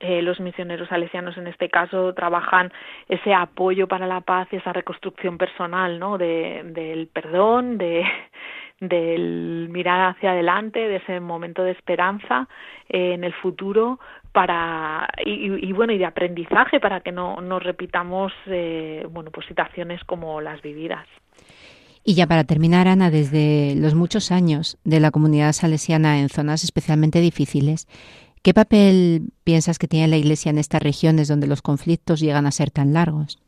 eh, los misioneros salesianos en este caso trabajan ese apoyo para la paz y esa reconstrucción personal, ¿no? De, del perdón, de del mirar hacia adelante, de ese momento de esperanza eh, en el futuro para y, y, bueno y de aprendizaje para que no nos repitamos eh, bueno pues situaciones como las vividas. Y ya para terminar, Ana, desde los muchos años de la comunidad salesiana en zonas especialmente difíciles, ¿qué papel piensas que tiene la Iglesia en estas regiones donde los conflictos llegan a ser tan largos?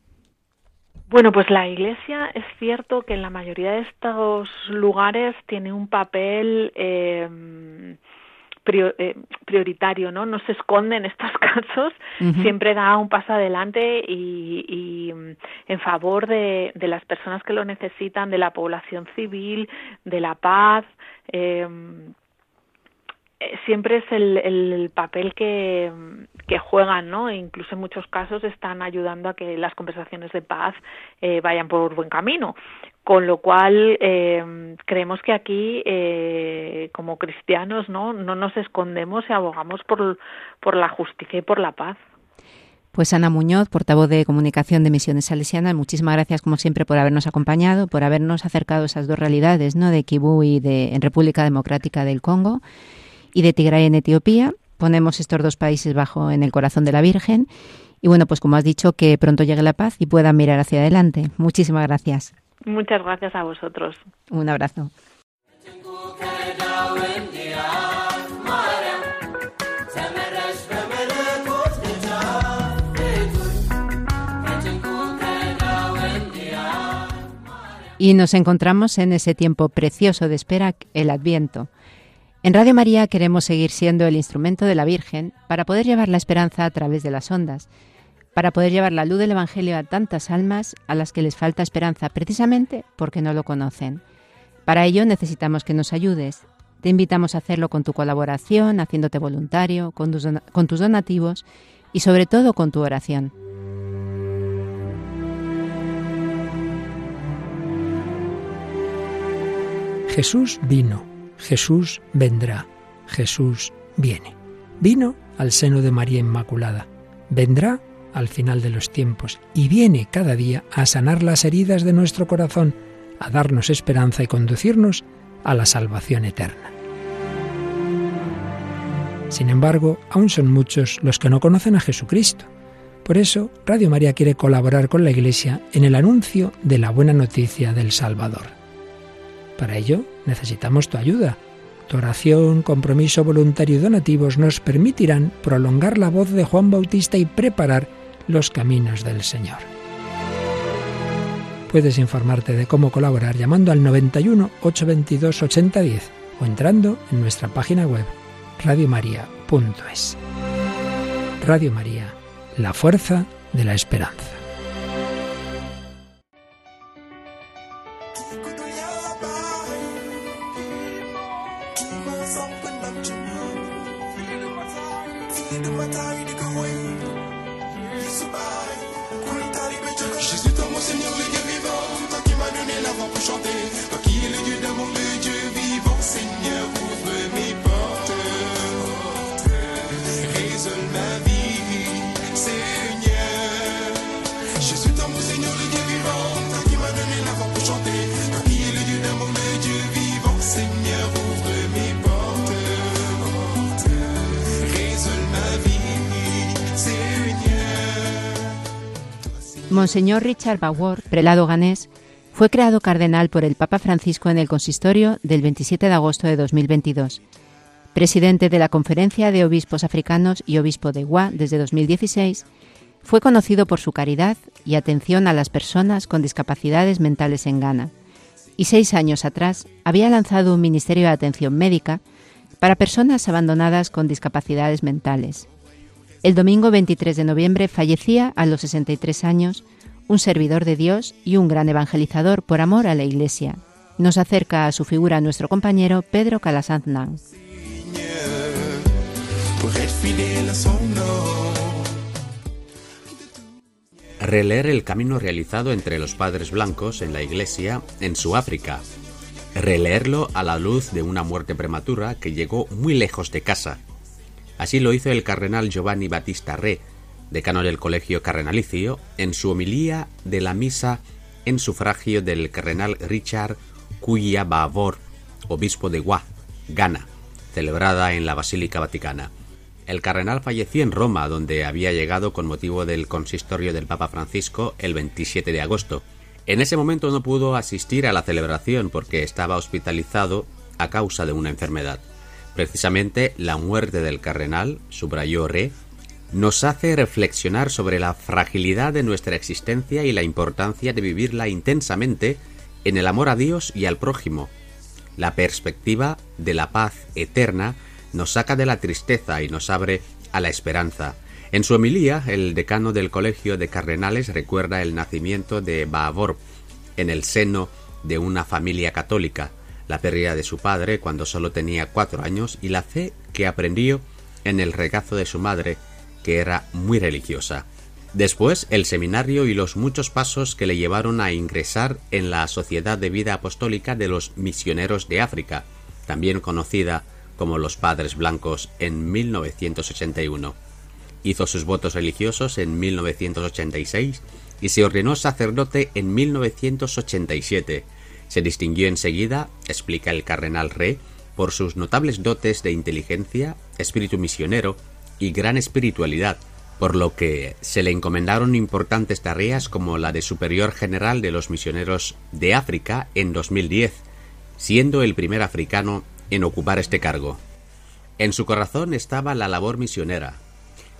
Bueno, pues la Iglesia es cierto que en la mayoría de estos lugares tiene un papel eh, eh, prioritario, ¿no? No se esconde en estos casos, siempre da un paso adelante y, y en favor de, de, las personas que lo necesitan, de la población civil, de la paz. Eh, siempre es el, el papel que, que, juegan, ¿no? E incluso en muchos casos están ayudando a que las conversaciones de paz eh, vayan por buen camino. Con lo cual, eh, creemos que aquí, eh, como cristianos, ¿no? no nos escondemos y abogamos por, por la justicia y por la paz. Pues Ana Muñoz, portavoz de comunicación de Misiones Salesianas, muchísimas gracias como siempre por habernos acompañado, por habernos acercado a esas dos realidades, ¿no? de Kibú y de en República Democrática del Congo y de Tigray en Etiopía. Ponemos estos dos países bajo en el corazón de la Virgen. Y bueno, pues como has dicho, que pronto llegue la paz y puedan mirar hacia adelante. Muchísimas gracias. Muchas gracias a vosotros. Un abrazo. Y nos encontramos en ese tiempo precioso de espera, el Adviento. En Radio María queremos seguir siendo el instrumento de la Virgen para poder llevar la esperanza a través de las ondas, para poder llevar la luz del Evangelio a tantas almas a las que les falta esperanza precisamente porque no lo conocen. Para ello necesitamos que nos ayudes. Te invitamos a hacerlo con tu colaboración, haciéndote voluntario, con tus, donativos y sobre todo con tu oración. Jesús vino Jesús vendrá, Jesús viene. Vino al seno de María Inmaculada, vendrá al final de los tiempos y viene cada día a sanar las heridas de nuestro corazón, a darnos esperanza y conducirnos a la salvación eterna. Sin embargo, aún son muchos los que no conocen a Jesucristo. Por eso, Radio María quiere colaborar con la Iglesia en el anuncio de la buena noticia del Salvador. Para ello necesitamos tu ayuda. Tu oración, compromiso voluntario y donativos nos permitirán prolongar la voz de Juan Bautista y preparar los caminos del Señor. Puedes informarte de cómo colaborar llamando al 91 822 8010 o entrando en nuestra página web radiomaria.es. Radio María, la fuerza de la esperanza. Jésus, toi mon Seigneur, le Dieu vivant, toi qui m'as donné la voix pour chanter. Monseñor Richard Bauer, prelado ganés, fue creado cardenal por el Papa Francisco en el consistorio del 27 de agosto de 2022. Presidente de la Conferencia de Obispos Africanos y obispo de Gua desde 2016, fue conocido por su caridad y atención a las personas con discapacidades mentales en Ghana. Y seis años atrás había lanzado un ministerio de atención médica para personas abandonadas con discapacidades mentales. El domingo 23 de noviembre fallecía a los 63 años un servidor de Dios y un gran evangelizador por amor a la Iglesia. Nos acerca a su figura nuestro compañero Pedro Calasanz Releer el camino realizado entre los padres blancos en la Iglesia en su África. Releerlo a la luz de una muerte prematura que llegó muy lejos de casa Así lo hizo el cardenal Giovanni Battista Re, decano del Colegio Cardenalicio, en su homilía de la misa en sufragio del cardenal Richard Cuya Bavor, obispo de Gua, Ghana, celebrada en la Basílica Vaticana. El cardenal falleció en Roma, donde había llegado con motivo del consistorio del Papa Francisco el 27 de agosto. En ese momento no pudo asistir a la celebración porque estaba hospitalizado a causa de una enfermedad. Precisamente la muerte del cardenal, subrayó Re, nos hace reflexionar sobre la fragilidad de nuestra existencia y la importancia de vivirla intensamente en el amor a Dios y al prójimo. La perspectiva de la paz eterna nos saca de la tristeza y nos abre a la esperanza. En su homilía, el decano del Colegio de Cardenales recuerda el nacimiento de Baavor en el seno de una familia católica la pérdida de su padre cuando solo tenía cuatro años y la fe que aprendió en el regazo de su madre, que era muy religiosa. Después, el seminario y los muchos pasos que le llevaron a ingresar en la Sociedad de Vida Apostólica de los Misioneros de África, también conocida como los Padres Blancos, en 1981. Hizo sus votos religiosos en 1986 y se ordenó sacerdote en 1987 se distinguió enseguida, explica el cardenal Re, por sus notables dotes de inteligencia, espíritu misionero y gran espiritualidad, por lo que se le encomendaron importantes tareas como la de superior general de los misioneros de África en 2010, siendo el primer africano en ocupar este cargo. En su corazón estaba la labor misionera.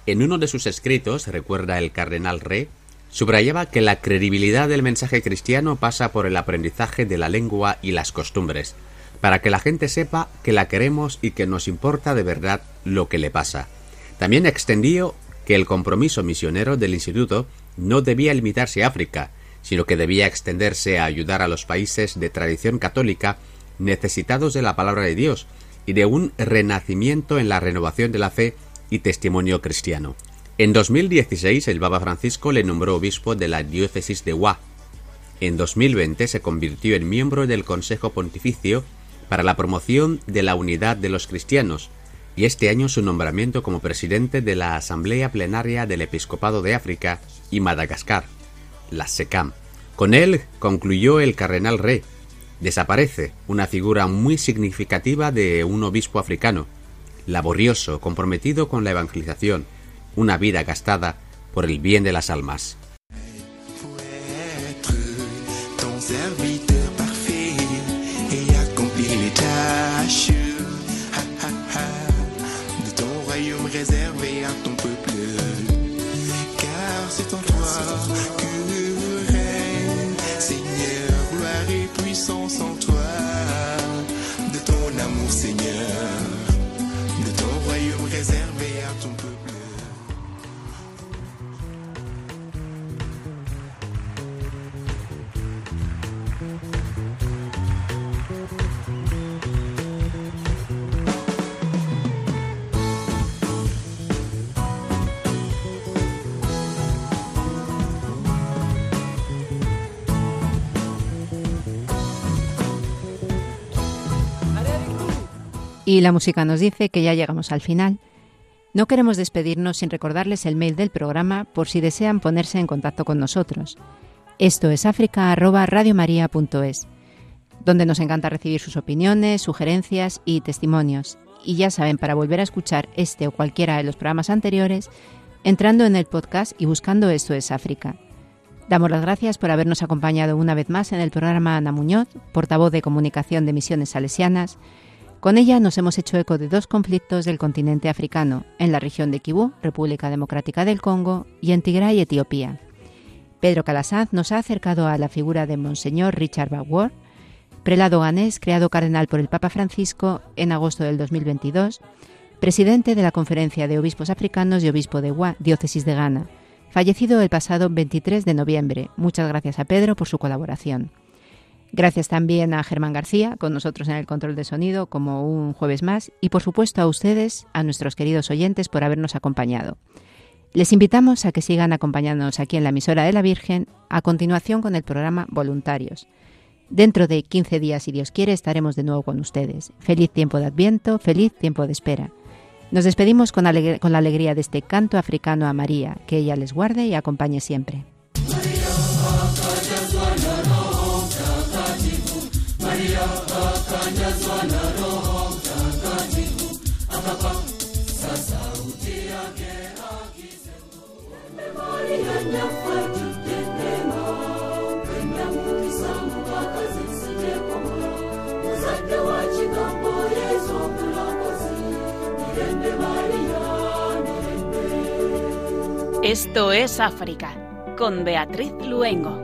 En uno de sus escritos, recuerda el cardenal Re, Subrayaba que la credibilidad del mensaje cristiano pasa por el aprendizaje de la lengua y las costumbres, para que la gente sepa que la queremos y que nos importa de verdad lo que le pasa. También extendió que el compromiso misionero del instituto no debía limitarse a África, sino que debía extenderse a ayudar a los países de tradición católica necesitados de la palabra de Dios y de un renacimiento en la renovación de la fe y testimonio cristiano. En 2016 el Papa Francisco le nombró obispo de la diócesis de Hua. En 2020 se convirtió en miembro del Consejo Pontificio para la promoción de la unidad de los cristianos y este año su nombramiento como presidente de la Asamblea Plenaria del Episcopado de África y Madagascar, la SECAM. Con él concluyó el cardenal Re. Desaparece una figura muy significativa de un obispo africano, laborioso, comprometido con la evangelización, una vida gastada por el bien de las almas. Y la música nos dice que ya llegamos al final. No queremos despedirnos sin recordarles el mail del programa por si desean ponerse en contacto con nosotros. Esto es africa@radiomaria.es, donde nos encanta recibir sus opiniones, sugerencias y testimonios. Y ya saben, para volver a escuchar este o cualquiera de los programas anteriores, entrando en el podcast y buscando Esto es África. Damos las gracias por habernos acompañado una vez más en el programa Ana Muñoz, portavoz de comunicación de Misiones Salesianas, con ella nos hemos hecho eco de dos conflictos del continente africano, en la región de Kibú, República Democrática del Congo, y en Tigray, Etiopía. Pedro Calasanz nos ha acercado a la figura de Monseñor Richard Bauer, prelado ganés creado cardenal por el Papa Francisco en agosto del 2022, presidente de la Conferencia de Obispos Africanos y Obispo de Wa, diócesis de Ghana, fallecido el pasado 23 de noviembre. Muchas gracias a Pedro por su colaboración. Gracias también a Germán García, con nosotros en el control de sonido, como un jueves más, y por supuesto a ustedes, a nuestros queridos oyentes, por habernos acompañado. Les invitamos a que sigan acompañándonos aquí en la emisora de la Virgen, a continuación con el programa Voluntarios. Dentro de 15 días, si Dios quiere, estaremos de nuevo con ustedes. Feliz tiempo de Adviento, feliz tiempo de espera. Nos despedimos con, con la alegría de este canto africano a María, que ella les guarde y acompañe siempre. Esto es África con Beatriz Luengo.